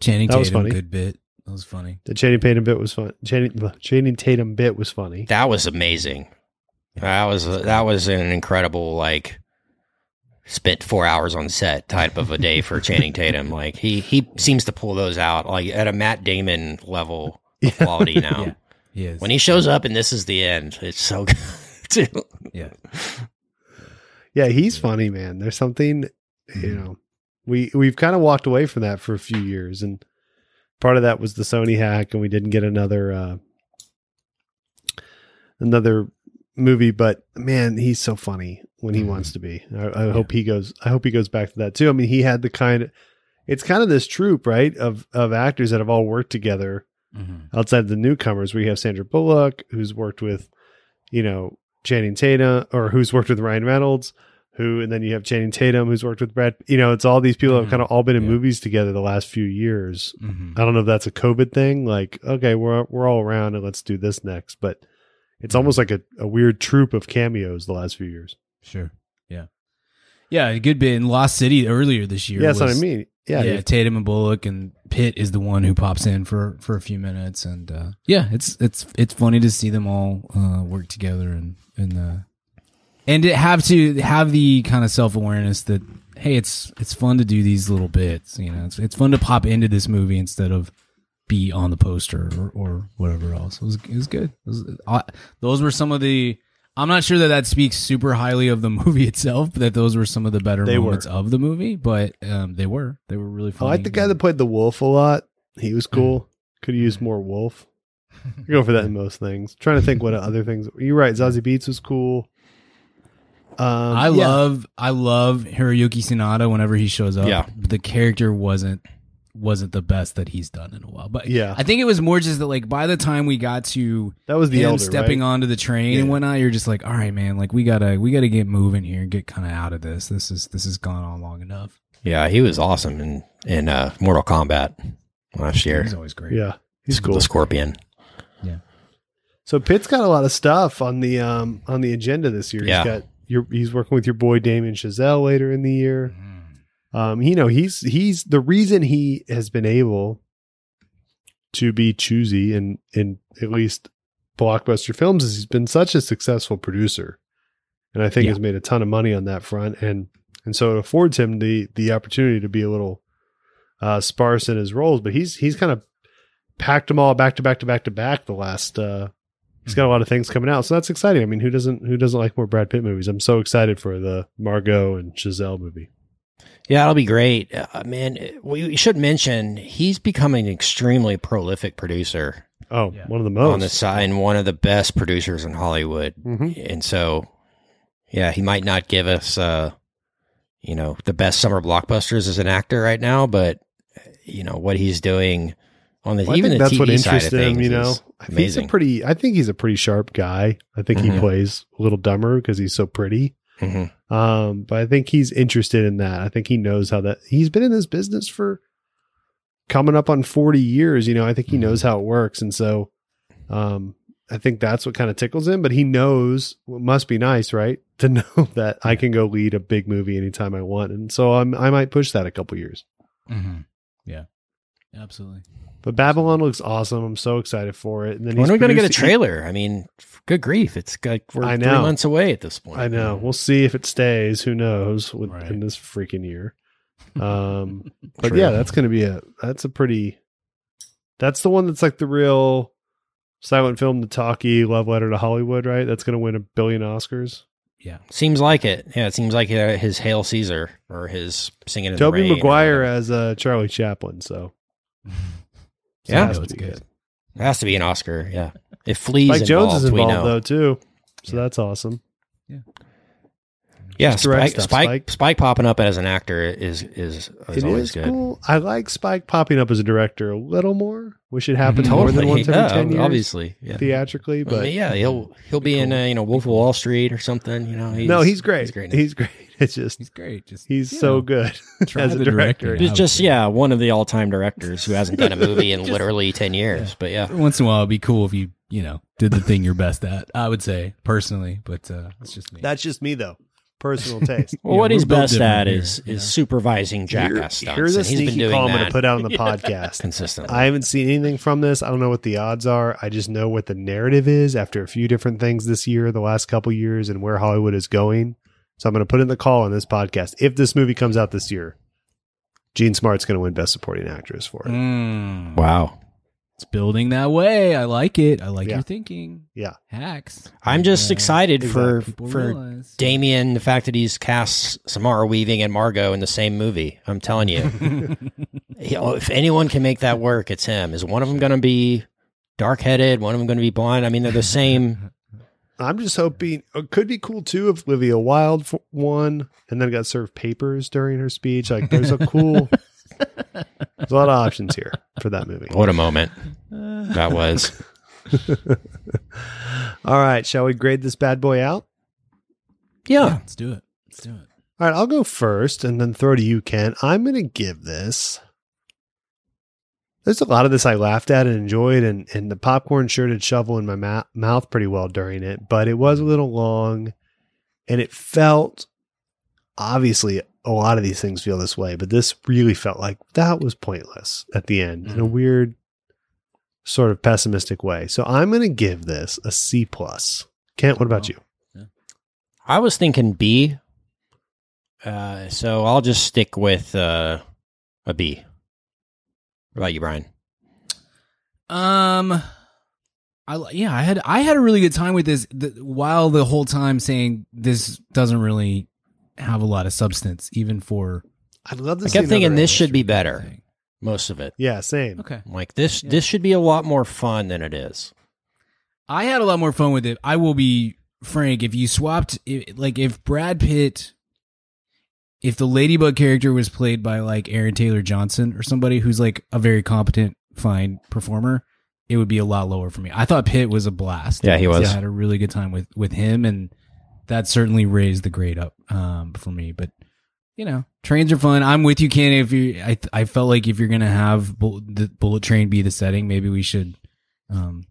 Channing That was funny. good bit. That was funny. The Channing Tatum bit was fun. Channing, Channing Tatum bit was funny. that was amazing. That was that was an incredible like spent four hours on set type of a day for Channing Tatum. Like he he seems to pull those out like at a Matt Damon level of quality now. Yeah. He is. When he shows up and this is the end, it's so good. too. yeah. Yeah, he's funny, man. There's something, Mm-hmm. you know, we we've kind of walked away from that for a few years, and part of that was the Sony hack, and we didn't get another uh another movie. But man, he's so funny when he Mhm. wants to be. I, I hope he goes. I hope he goes back to that too. I mean, he had the kind of. It's kind of this troupe, right, of of actors that have all worked together Mhm. outside of the newcomers. We have Sandra Bullock, who's worked with, you know, Channing Tatum, or who's worked with Ryan Reynolds, who, and then you have Channing Tatum, who's worked with Brad. You know, it's all these people that have kind of all been in Yeah. movies together the last few years. Mhm. I don't know if that's a COVID thing, like okay, we're we're all around and let's do this next, but it's almost like a, a weird troop of cameos the last few years. Sure. Yeah. Yeah, it could be in Lost City earlier this year. yeah, that's what I mean. Yeah, Yeah, Tatum and Bullock and Pitt is the one who pops in for for a few minutes, and uh, yeah, it's it's it's funny to see them all uh, work together and and uh, and have to have the kind of self awareness that hey, it's it's fun to do these little bits. You know, it's it's fun to pop into this movie instead of be on the poster or, or whatever else. It was it was good. It was, uh, those were some of the. I'm not sure that that speaks super highly of the movie itself, but that those were some of the better They were. moments of the movie. But um, they were they were really fun. I funny. like the guy that played the wolf a lot. He was cool. Could have used more wolf. I go for that in most things. trying to think what other things. You're right. Zazie Beetz was cool. Um, I yeah. love I love Hiroyuki Sanada whenever he shows up. Yeah. The character wasn't wasn't the best that he's done in a while. But Yeah. I think it was more just that like by the time we got to That was the him elder, stepping right? onto the train and whatnot, you're just like, all right, man, like we gotta we gotta get moving here and get kind of out of this. This is this has gone on long enough. Yeah, he was awesome in in uh, Mortal Kombat last year. He's always great. Yeah, he's cool. The Scorpion. Yeah. So Pitt's got a lot of stuff on the um on the agenda this year. Yeah. He's got your he's working with your boy Damien Chazelle later in the year. Um, you know, he's he's the reason he has been able to be choosy in in at least blockbuster films is he's been such a successful producer, and I think Yeah. has made a ton of money on that front, and and so it affords him the the opportunity to be a little uh, sparse in his roles, but he's he's kind of packed them all back to back to back to back the last. Uh, he's got a lot of things coming out, so that's exciting. I mean, who doesn't who doesn't like more Brad Pitt movies? I'm so excited for the Margot and Chazelle movie. Yeah, it'll be great. Uh, man, we should mention he's becoming an extremely prolific producer Oh, Yeah. one of the most on the side and one of the best producers in Hollywood. Mhm. And so, yeah, he might not give us, uh, you know, the best summer blockbusters as an actor right now, but you know what he's doing on the Well, I even think the that's TV what side of him. things You know, is I think he's a pretty. I think he's a pretty sharp guy. I think he Mhm. plays a little dumber because he's so pretty. Mhm. Um, but I think he's interested in that. I think he knows how that. He's been in this business for coming up on forty years. You know, I think he knows how it works, and so, um, I think that's what kind of tickles him. But he knows what must be nice, right, to know that I can go lead a big movie anytime I want, and so I'm, I might push that a couple years. Mm-hmm. Yeah, absolutely. But Babylon looks awesome. I'm so excited for it. And then When he's are we going to get a trailer? I mean, good grief. It's like we're three months away at this point. I know. We'll see if it stays. Who knows? With, Right. In this freaking year. Um, but True. yeah, that's going to be a. That's a pretty. That's the one that's like the real silent film, the talkie love letter to Hollywood, right? That's going to win a billion Oscars. Yeah. Seems like it. Yeah, it seems like uh, his Hail Caesar or his singing in the Tobey Maguire whatever. as uh, Charlie Chaplin. So Yeah. has So to it's be good. It has to be an Oscar. Yeah, if Flea's Spike Jonze is we involved know. though too, so that's awesome. Yeah, Yeah, Spike, stuff, Spike, Spike. Spike, popping up as an actor is is, is It always is good. cool. I like Spike popping up as a director a little more. Wish it happened more Totally, than once every yeah, ten years. obviously. Yeah. theatrically, I but mean, yeah, he'll he'll be in uh, you know Wolf of Wall Street or something. You know, he's, no, he's great. He's great. He's great. It's just He's great. Just he's you so know, good as a the director. directing. He's just yeah, one of the all time directors who hasn't done a movie in literally ten years. But yeah, once in a while, it'd be cool if you you know did the thing you're best at. I would say personally, but uh, that's just me. That's just me though. Personal taste. well, Yeah, what he's best at here, is you is supervising jackass Here- stunts. Here's a and he's been sneaky doing call I'm going to put out on the podcast. consistently. I haven't seen anything from this. I don't know what the odds are. I just know what the narrative is after a few different things this year, the last couple years, and where Hollywood is going. So I'm going to put in the call on this podcast. If this movie comes out this year, Jean Smart's going to win Best Supporting Actress for it. Mm, wow. It's building that way. I like it. I like Yeah. your thinking. Yeah. Hacks. I'm just Uh, excited for for realize. Damien. The fact that he's cast Samara Weaving and Margot in the same movie. I'm telling you, He- oh, if anyone can make that work, it's him. Is one of them going to be dark headed? One of them going to be blind? I mean, they're the same. I'm just hoping it could be cool too if Livia Wilde f- won and then got served papers during her speech. Like, there's a cool, there's a lot of options here for that movie. What a moment that was. All right, shall we grade this bad boy out? Yeah, Yeah. let's do it. Let's do it. All right, I'll go first and then throw to you, Ken. I'm going to give this. There's a lot of this I laughed at and enjoyed, and, and the popcorn sure did shovel in my ma- mouth pretty well during it, but it was a little long and it felt obviously a lot of these things feel this way, but this really felt like that was pointless at the end in a weird, sort of pessimistic way. So I'm going to give this a C plus. Kent, what about you? I was thinking B. Uh, so I'll just stick with uh, a B. What about you, Brian? Um, I yeah, I had I had a really good time with this. The, while the whole time saying this doesn't really have a lot of substance, even for I'd love to I kept thinking this should be thing. better. Most of it. Yeah, same. Okay, Like this, Yeah. this should be a lot more fun than it is. I had a lot more fun with it. I will be frank. If you swapped, i- like, if Brad Pitt, if the Ladybug character was played by like Aaron Taylor Johnson or somebody who's like a very competent, fine performer, it would be a lot lower for me. I thought Pitt was a blast. Yeah, he was. I had a really good time with with him, and that certainly raised the grade up um, for me. But you know, trains are fun. I'm with you, Ken. If you, I, I felt like if you're gonna have the bullet train be the setting, maybe we should, um,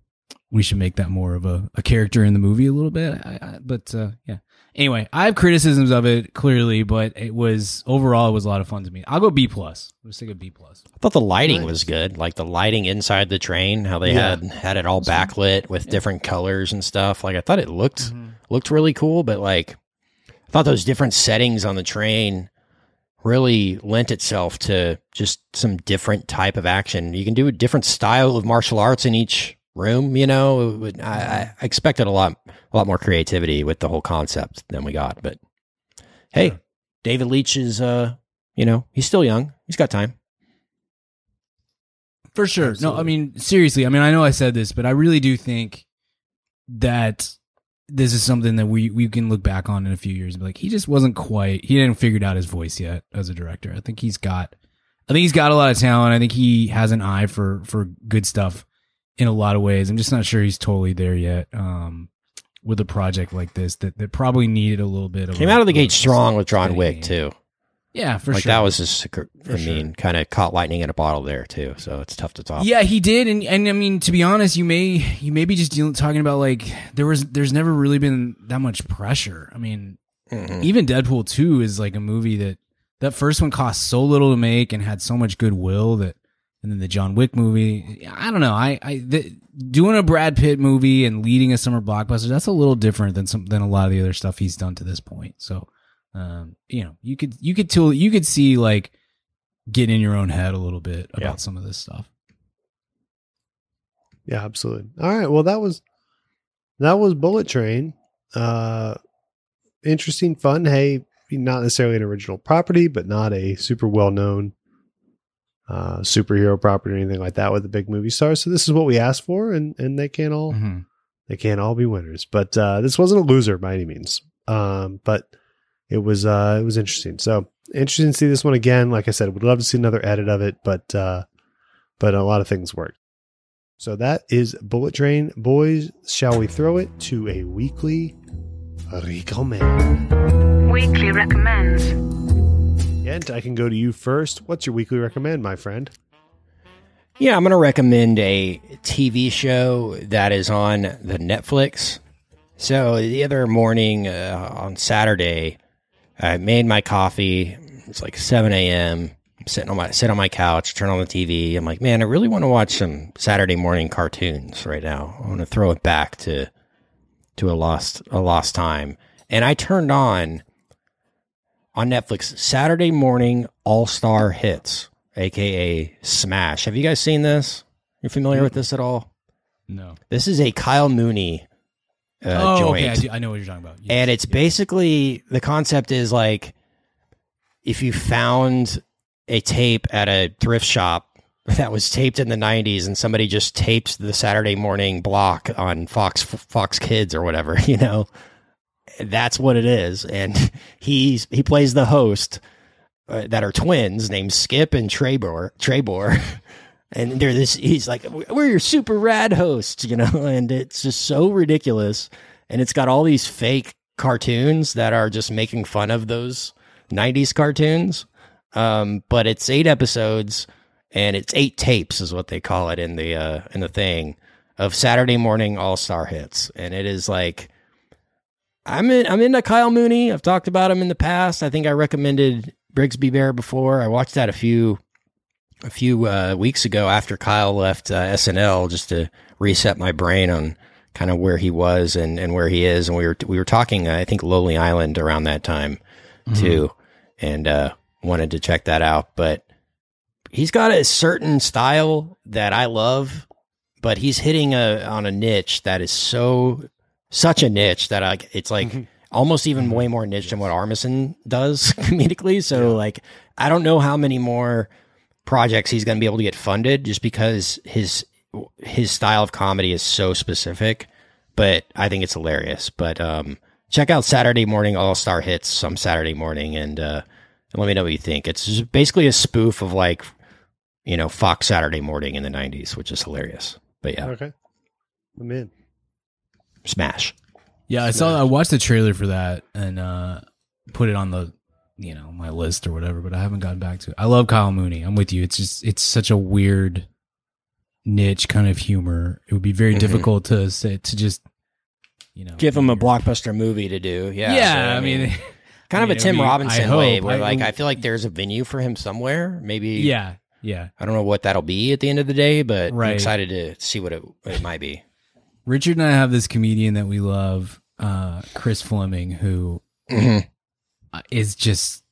we should make that more of a, a character in the movie a little bit. I, I, but uh, yeah. Anyway, I have criticisms of it clearly, but it was overall it was a lot of fun to me. I'll go B plus. Let's take a B plus. I thought the lighting was good, like the lighting inside the train, how they Yeah. had had it all backlit with different colors and stuff. Like I thought it looked looked really cool, but like I thought those different settings on the train really lent itself to just some different type of action. You can do a different style of martial arts in each room. You know, would- I, I expected a lot a lot more creativity with the whole concept than we got. But hey, David Leitch is uh, you know, he's still young. He's got time. For sure. No, I mean seriously. I mean, I know I said this, but I really do think that this is something that we we can look back on in a few years and be like, he just wasn't quite. He hadn't figured out his voice yet as a director. I think he's got. I think he's got a lot of talent. I think he has an eye for for good stuff in a lot of ways. I'm just not sure he's totally there yet. Um, with a project like this, that that probably needed a little bit of Came a- out of the gate strong with John Wick hand. too. Yeah, for sure. like sure. that was just, I For mean, kind of caught lightning in a bottle there too. So it's tough to talk. Yeah, he did, and and I mean to be honest, you may you may be just dealing, talking about like there was there's never really been that much pressure. I mean, Mhm. even Deadpool two is like a movie that that first one cost so little to make and had so much goodwill that, and then the John Wick movie. I don't know. I I the, doing a Brad Pitt movie and leading a summer blockbuster that's a little different than some than a lot of the other stuff he's done to this point. So, um, you know, you could you could tell you could see like getting in your own head a little bit about Yeah. some of this stuff. Yeah, absolutely. All right. Well, that was that was Bullet Train. Uh interesting, fun. Hey, not necessarily an original property, but not a super well known uh superhero property or anything like that with a big movie star. So this is what we asked for and and they can't all Mhm. they can't all be winners. But uh this wasn't a loser by any means. Um but it was uh it was interesting. So interesting to see this one again. Like I said, would love to see another edit of it, but uh but a lot of things worked. So that is Bullet Train. Boys, shall we throw it to a weekly recommend? Weekly recommends. Kent, I can go to you first. What's your weekly recommend, my friend? Yeah, I'm going to recommend a TV show that is on the Netflix. So the other morning uh, on Saturday, I made my coffee. It's like 7 a.m. I'm sitting on my sit on my couch, turn on the TV. I'm like, man, I really want to watch some Saturday morning cartoons right now. I want to throw it back to to a lost a lost time. And I turned on on Netflix Saturday morning All Star Hits, aka Smash. Have you guys seen this? You're familiar with this at all? No. This is a Kyle Mooney uh, oh, joint. okay. I, do, I know what you're talking about. and it's basically the concept is like if you found a tape at a thrift shop that was taped in the 90s and somebody just taped the Saturday morning block on Fox Fox Kids or whatever, you know. That's what it is. And he's he plays the host uh, that are twins named Skip and Trebor Trebor and they're this he's like we're your super rad hosts you know? And it's just so ridiculous. And it's got all these fake cartoons that are just making fun of those 90s cartoons. Um, but it's eight episodes and it's eight tapes is what they call it in the uh, in the thing of Saturday morning all star hits. And it is like I'm in I'm into Kyle Mooney. I've talked about him in the past. I think I recommended Brigsby Bear before. I watched that a few a few uh, weeks ago after Kyle left uh, SNL just to reset my brain on kind of where he was and, and where he is. And we were, we were talking, uh, I think Lonely Island around that time too. And, uh, wanted to check that out, but he's got a certain style that I love, but he's hitting a, on a niche that is so, such a niche that I, it's like almost even way more niche than what Armisen does comedically. So like, I don't know how many more, projects he's going to be able to get funded just because his his style of comedy is so specific but i think it's hilarious but um check out saturday morning all star hits some saturday morning and uh let me know what you think. It's basically a spoof of like, you know, Fox Saturday Morning in the '90s, which is hilarious. But yeah, Okay. I'm in. Smash. Yeah, I saw. I watched the trailer for that and uh put it on the you know my list or whatever, but I haven't gotten back to it. I love Kyle Mooney. I'm with you. It's just it's such a weird niche kind of humor. It would be very Mhm. difficult to say to just you know Give him a blockbuster movie to do. Yeah, Yeah, so, I mean, kind of I a mean, Tim I mean, Robinson I way, hope. where I- like I feel like there's a venue for him somewhere. Maybe yeah, yeah. I don't know what that'll be at the end of the day, but I'm excited to see what it, it might be. Richard and I have this comedian that we love, uh, Chris Fleming, who Mhm. uh, is just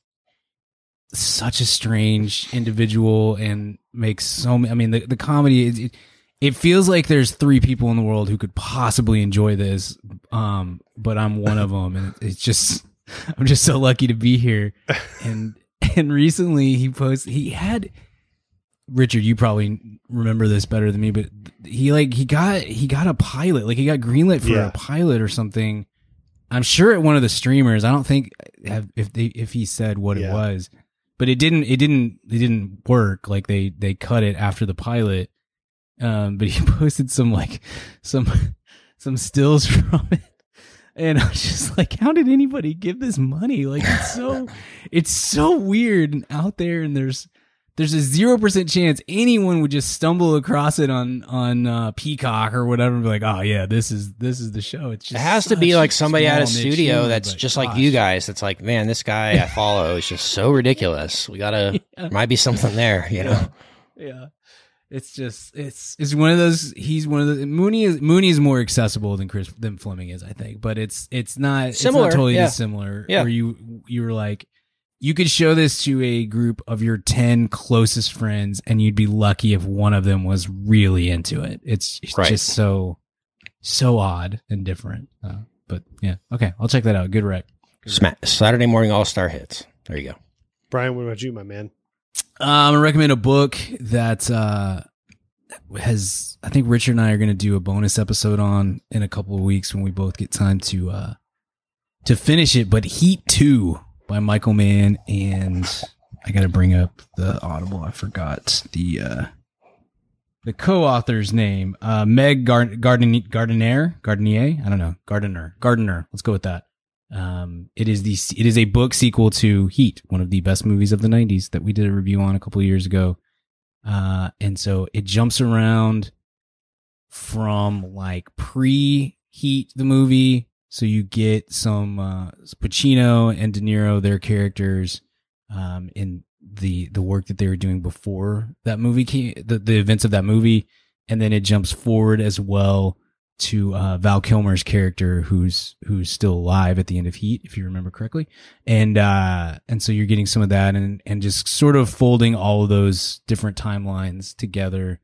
such a strange individual and makes so many. I mean, the, the comedy, it, it, it feels like there's three people in the world who could possibly enjoy this. Um, but I'm one of them. And it's just, I'm just so lucky to be here. And, and recently he posted, he had, Richard, you probably remember this better than me, but he like he got he got a pilot, like he got greenlit for Yeah. a pilot or something. I'm sure at one of the streamers. I don't think have, if they if he said what Yeah. it was, but it didn't it didn't it didn't work. Like they they cut it after the pilot. Um, but he posted some like some some stills from it. And I was just like, how did anybody give this money? Like it's so it's so weird and out there and there's there's a zero percent chance anyone would just stumble across it on on uh, Peacock or whatever and be like, oh yeah, this is this is the show. It's It has to be like somebody at a studio that's just like you guys. That's like, man, this guy I follow is just so ridiculous. We gotta, there might be something there, you know? Yeah. It's just it's it's one of those he's one of the Mooney is Mooney is more accessible than Chris than Fleming is, I think. But it's it's not Similar, it's not totally yeah. dissimilar. Yeah. Where you you were like you could show this to a group of your 10 closest friends and you'd be lucky if one of them was really into it. It's, it's Right. just so so odd and different. Uh, but yeah, okay, I'll check that out. Good rec. Sma- Saturday morning All Star hits. There you go. Brian, what about you, my man? Uh, I'm gonna recommend a book that uh, has. I think Richard and I are gonna do a bonus episode on in a couple of weeks when we both get time to uh, to finish it. But Heat Two by Michael Mann and I got to bring up the Audible. I forgot the uh, the co-author's name. Uh, Meg Gard- Garden Gardenier Gardenier. I don't know Gardener Gardener. Let's go with that. Um, it is the it is a book sequel to Heat, one of the best movies of the '90s that we did a review on a couple of years ago. Uh, and so it jumps around from like pre Heat the movie, so you get some uh, Pacino and De Niro, their characters, um, in the the work that they were doing before that movie came, the the events of that movie, and then it jumps forward as well to uh, Val Kilmer's character, who's who's still alive at the end of Heat, if you remember correctly, and uh, and so you're getting some of that, and and just sort of folding all of those different timelines together.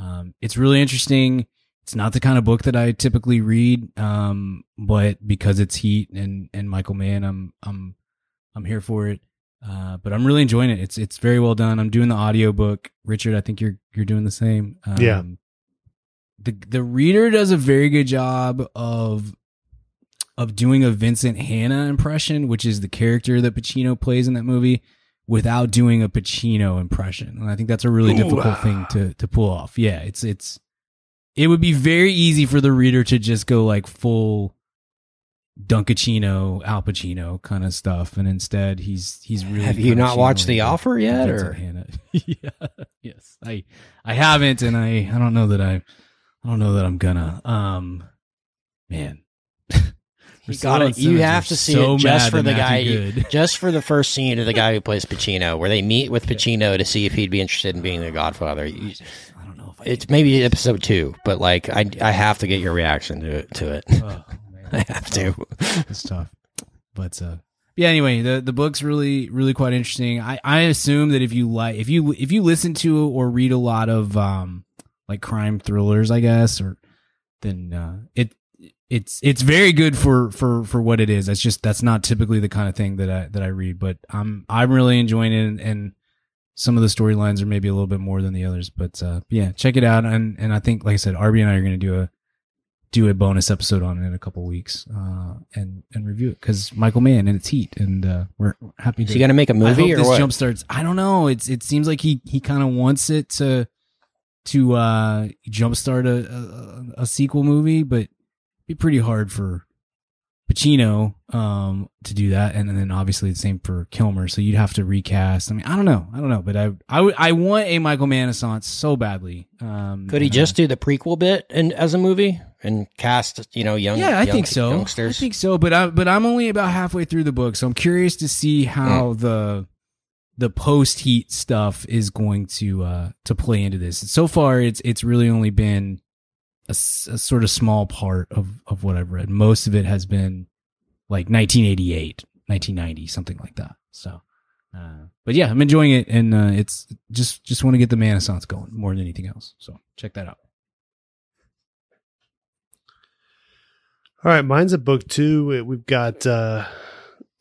Um, it's really interesting. It's not the kind of book that I typically read, um, but because it's Heat and and Michael Mann, I'm I'm I'm here for it. Uh, but I'm really enjoying it. It's it's very well done. I'm doing the audiobook. Richard, I think you're you're doing the same. Um, Yeah. The the reader does a very good job of of doing a Vincent Hanna impression, which is the character that Pacino plays in that movie, without doing a Pacino impression. And I think that's a really Ooh. difficult thing to to pull off. Yeah, it's it's it would be very easy for the reader to just go like full Dunkachino, Al Pacino kind of stuff, and instead he's he's really. Have you not watched The Offer yet, or- yeah, yes, I I haven't, and I I don't know that I I don't know that I'm gonna. Um, man, You got. You have to see it just for the guy, Good. just for the first scene of the guy who plays Pacino, where they meet with Pacino to see if he'd be interested in being the Godfather. You- It's maybe episode two, but like I, I have to get your reaction to it. To it, Oh. I have to. it's tough. But uh yeah, anyway, the the book's really really quite interesting. I I assume that if you like if you if you listen to or read a lot of um like crime thrillers, I guess, or then uh it it's it's very good for for for what it is. That's just that's not typically the kind of thing that I that I read, but I'm I'm really enjoying it and, and some of the storylines are maybe a little bit more than the others, but uh yeah, check it out and and I think like I said, Arby and I are going to do a do a bonus episode on it in a couple weeks uh, and and review it because Michael Mann and its heat, and uh, we're happy. Is to he gonna make a movie or this what? jump starts. I don't know. It's it seems like he he kind of wants it to to uh jumpstart a, a a sequel movie, but it'd be pretty hard for Pacino um to do that, and then obviously the same for Kilmer. So you'd have to recast. I mean, I don't know, I don't know, but I I I want a Michael Mann so badly. Um, Could he and, uh, just do the prequel bit and as a movie and cast, you know, young? yeah, I young think so. Youngsters. I think so, but I but I'm only about halfway through the book, so I'm curious to see how the the post heat stuff is going to uh to play into this. So far, it's it's really only been a, a sort of small part of of what I've read. Most of it has been like 1988, 1990, something like that. So. Uh, but yeah, I'm enjoying it, and uh, it's just just want to get the Manissance going more than anything else. So check that out. All right, mine's a book too. We've got. uh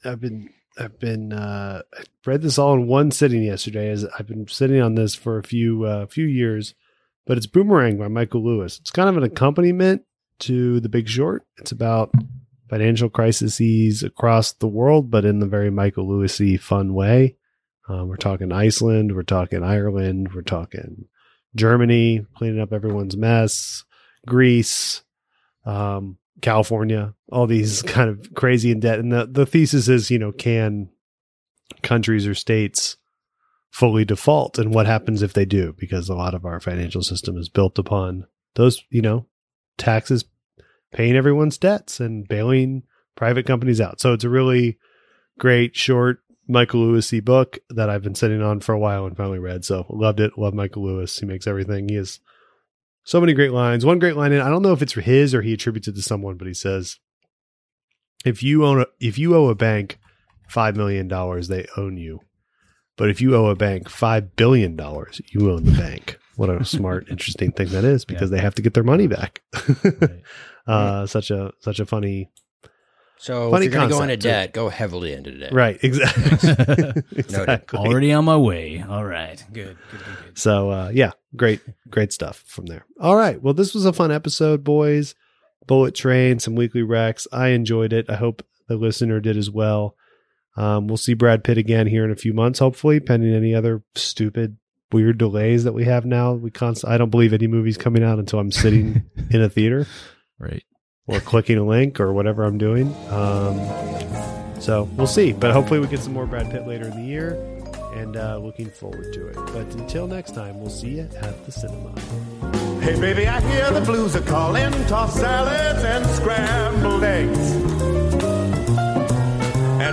I've been. I've been. uh I read this all in one sitting yesterday. As I've been sitting on this for a few uh, few years, but it's Boomerang by Michael Lewis. It's kind of an accompaniment to The Big Short. It's about financial crises across the world, but in the very Michael Lewisy fun way. Um, we're talking Iceland. We're talking Ireland. We're talking Germany, cleaning up everyone's mess. Greece. Um, California, all these kind of crazy in debt. And the, the thesis is, you know, can countries or states fully default and what happens if they do? Because a lot of our financial system is built upon those, you know, taxes paying everyone's debts and bailing private companies out. So it's a really great short Michael Lewisy book that I've been sitting on for a while and finally read. So loved it. Love Michael Lewis. He makes everything. He has so many great lines. One great line, and I don't know if it's his or he attributes it to someone, but he says, "If you own a, if you owe a bank five million dollars, they own you. But if you owe a bank five billion dollars, you own the bank." What a smart, interesting thing that is, because they have to get their money back. uh, such a such a funny, So Funny if you're going to go into concept, too. debt, go heavily into debt. right? Exactly. exactly. Already on my way. All right, good, good, good, good. So uh, yeah, great, great stuff from there. All right, well, this was a fun episode, boys. Bullet Train, some weekly recs. I enjoyed it. I hope the listener did as well. Um, we'll see Brad Pitt again here in a few months, hopefully, pending any other stupid, weird delays that we have now. We const- I don't believe any movies coming out until I'm sitting in a theater Right. or clicking a link or whatever I'm doing. Um, so we'll see. But hopefully, we get some more Brad Pitt later in the year, and uh, looking forward to it. But until next time, we'll see you at the cinema. Hey, baby, I hear the blues are calling. Tossed salads and scrambled eggs.